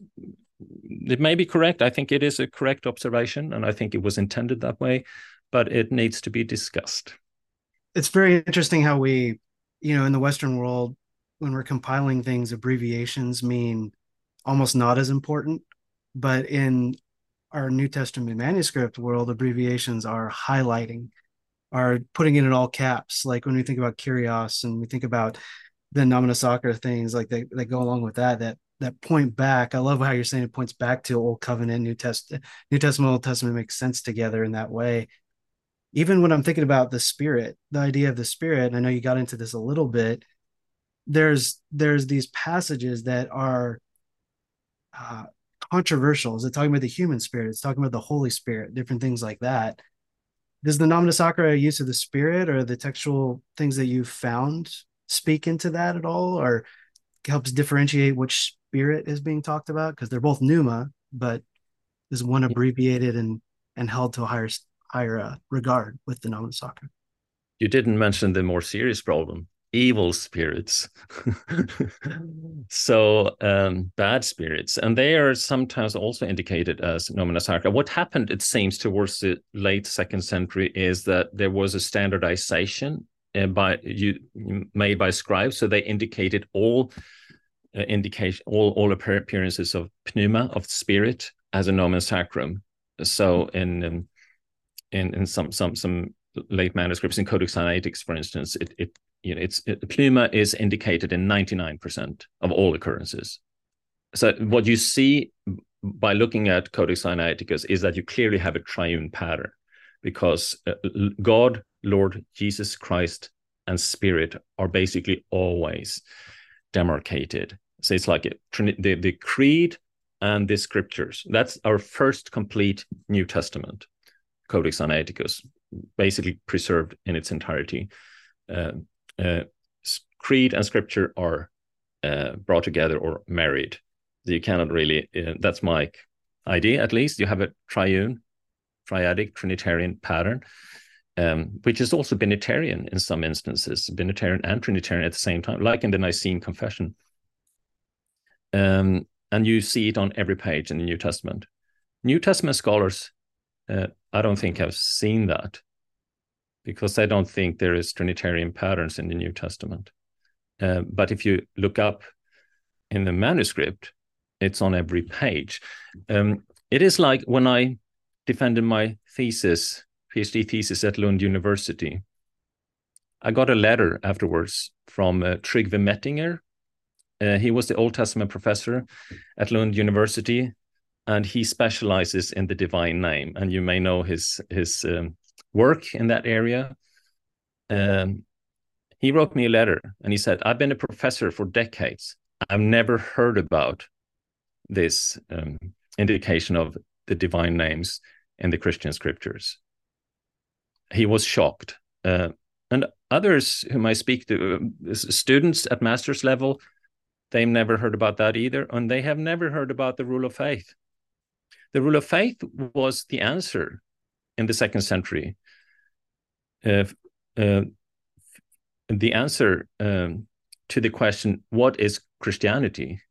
Speaker 3: it may be correct. I think it is a correct observation, and I think it was intended that way, but it needs to be discussed.
Speaker 2: It's very interesting how we, you know, in the Western world, when we're compiling things, abbreviations mean almost not as important. But in our New Testament manuscript world, abbreviations are highlighting, are putting it in all caps. Like when we think about Kyrios and we think about the nomina things, like they, they go along with that, that that point back. I love how you're saying it points back to Old Covenant, New Testament, New Testament, Old Testament makes sense together in that way. Even when I'm thinking about the Spirit, the idea of the Spirit, and I know you got into this a little bit. There's there's these passages that are uh, controversial. Is it talking about the human spirit? It's talking about the Holy Spirit, different things like that. does the Nomina Sacra use of the spirit or the textual things that you found speak into that at all, or helps differentiate which spirit is being talked about? Because they're both pneuma, but is one abbreviated and and held to a higher higher uh, regard with the Nomina Sacra?
Speaker 3: You didn't mention the more serious problem evil spirits. [laughs] so um, bad spirits, and they are sometimes also indicated as nomina sacra. What happened, it seems, towards the late second century is that there was a standardization uh, by you made by scribes, so they indicated all uh, indication all all appearances of pneuma of spirit as a nomen sacrum. So in um, in in some some some late manuscripts in Codex Sinaiticus, for instance, it, it you know, it's it, pneuma is indicated in 99% of all occurrences. So what you see by looking at Codex Sinaiticus is that you clearly have a triune pattern because uh, God, Lord Jesus Christ, and Spirit are basically always demarcated. So it's like a, the, the creed and the scriptures. That's our first complete New Testament, Codex Sinaiticus, basically preserved in its entirety. Uh, uh, creed and scripture are uh, brought together or married. You cannot really. Uh, that's my idea, at least. You have a triune, triadic, trinitarian pattern, um, which is also binitarian in some instances, binitarian and trinitarian at the same time, like in the Nicene Confession. Um, and you see it on every page in the New Testament. New Testament scholars, uh, I don't think, have seen that because I don't think there is Trinitarian patterns in the New Testament. Uh, but if you look up in the manuscript, it's on every page. Um, it is like when I defended my thesis, PhD thesis at Lund University. I got a letter afterwards from uh, Trygve Mettinger. Uh, he was the Old Testament professor at Lund University, and he specializes in the divine name. And you may know his his um, work in that area. Um, he wrote me a letter and he said, I've been a professor for decades. I've never heard about this um, indication of the divine names in the Christian scriptures. He was shocked. Uh, and others whom I speak to, uh, students at master's level, they've never heard about that either. And they have never heard about the rule of faith. The rule of faith was the answer in the second century the answer um, to the question what is christianity?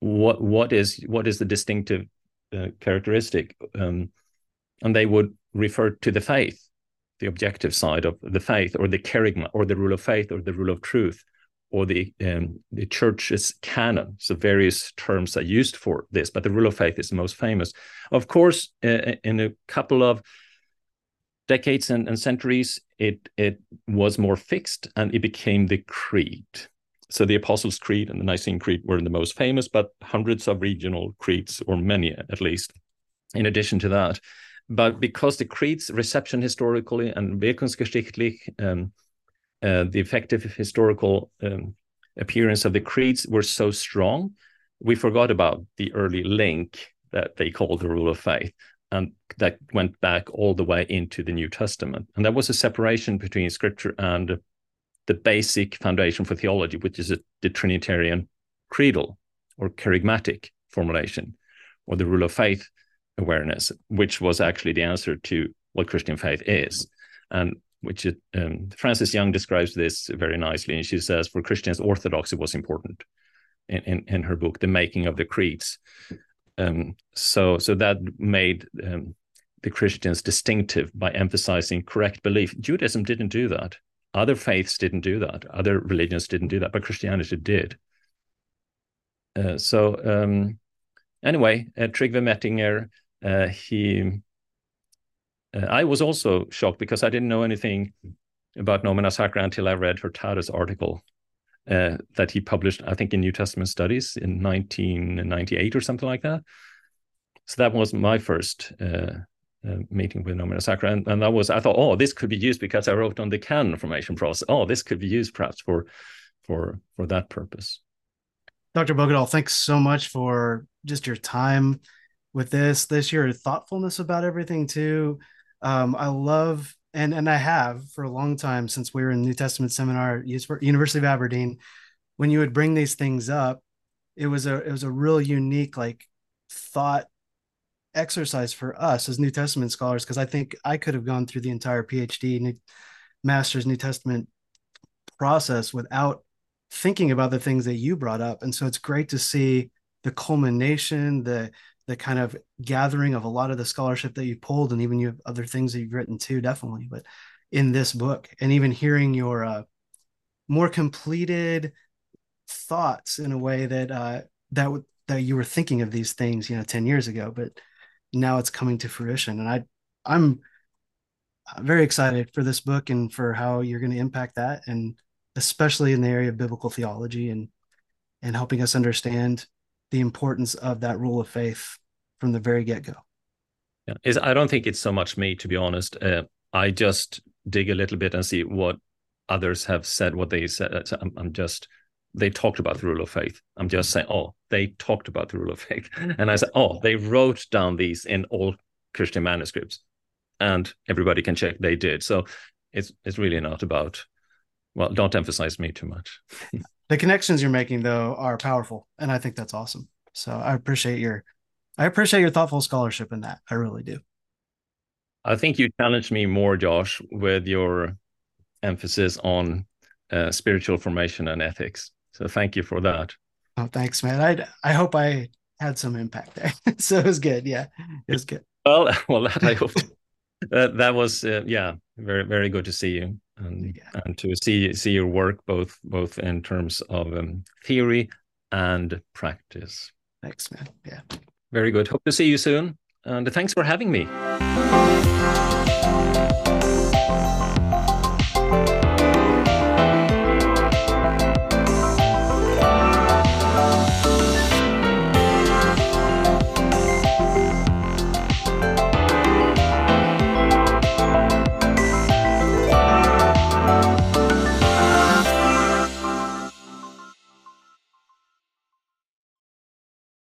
Speaker 3: What what is what is the distinctive uh, characteristic? Um, and they would refer to the faith the objective side of the faith or the kerygma or the rule of faith or the rule of truth or the um, the church's canon. So various terms are used for this but the rule of faith is the most famous. Of course uh, in a couple of decades and, and centuries, it it was more fixed and it became the creed. So the Apostles' Creed and the Nicene Creed were the most famous, but hundreds of regional creeds, or many at least, in addition to that. But because the creed's reception historically and wirkungsgeschichtlich, um, uh, the effective historical um, appearance of the creeds were so strong, we forgot about the early link that they called the rule of faith and that went back all the way into the New Testament. And there was a separation between scripture and the basic foundation for theology, which is the Trinitarian creedal or kerygmatic formulation, or the rule of faith awareness, which was actually the answer to what Christian faith is. And which it, um, Frances Young describes this very nicely. And she says, for Christians, orthodoxy was important in, in, in her book, The Making of the Creeds. Um, so so that made um, the Christians distinctive by emphasizing correct belief. Judaism didn't do that. Other faiths didn't do that. Other religions didn't do that, but Christianity did. Uh, so um, anyway, uh, Trygve Mettinger, uh, he, uh, I was also shocked because I didn't know anything about Nomina Sacra until I read her Hurtado's article uh, that he published, I think, in New Testament Studies in 1998 or something like that. So that was my first uh, uh, meeting with Nomina Sacra, and, and that was I thought, oh, this could be used because I wrote on the canon formation process. Oh, this could be used perhaps for for for that purpose.
Speaker 2: Dr. Bokedal, thanks so much for just your time with this this your thoughtfulness about everything too Um, I love and and I have for a long time since we were in New Testament seminar at University of Aberdeen. When you would bring these things up, it was a it was a real unique like thought exercise for us as New Testament scholars because I think I could have gone through the entire PhD New, master's New Testament process without thinking about the things that you brought up and so it's great to see the culmination the the kind of gathering of a lot of the scholarship that you pulled and even you have other things that you've written too definitely but in this book and even hearing your uh, more completed thoughts in a way that uh, that w- that you were thinking of these things you know 10 years ago but now it's coming to fruition. And i i'm very excited for this book and for how you're going to impact that and especially in the area of biblical theology and and helping us understand the importance of that rule of faith from the very get-go
Speaker 3: yeah is i don't think it's so much me to be honest uh, i just dig a little bit and see what others have said what they said I'm, I'm just they talked about the rule of faith. I'm just saying, oh, they talked about the rule of faith. [laughs] And I said, oh, they wrote down these in all Christian manuscripts. And everybody can check they did. So it's it's really not about well, don't emphasize me too much. [laughs]
Speaker 2: the connections you're making though are powerful. And I think that's awesome. So I appreciate your I appreciate your thoughtful scholarship in that. I really do.
Speaker 3: I think you challenged me more, Josh, with your emphasis on uh, spiritual formation and ethics. So thank you for that.
Speaker 2: Oh, thanks, man. I I hope I had some impact there. [laughs] so it was good. Yeah, it was good.
Speaker 3: Well, [laughs] well, that I hope. that that was uh, yeah, very very good to see you and yeah. and to see see your work both both in terms of um, theory and practice.
Speaker 2: Thanks, man. Yeah.
Speaker 3: Very good. Hope to see you soon. And thanks for having me.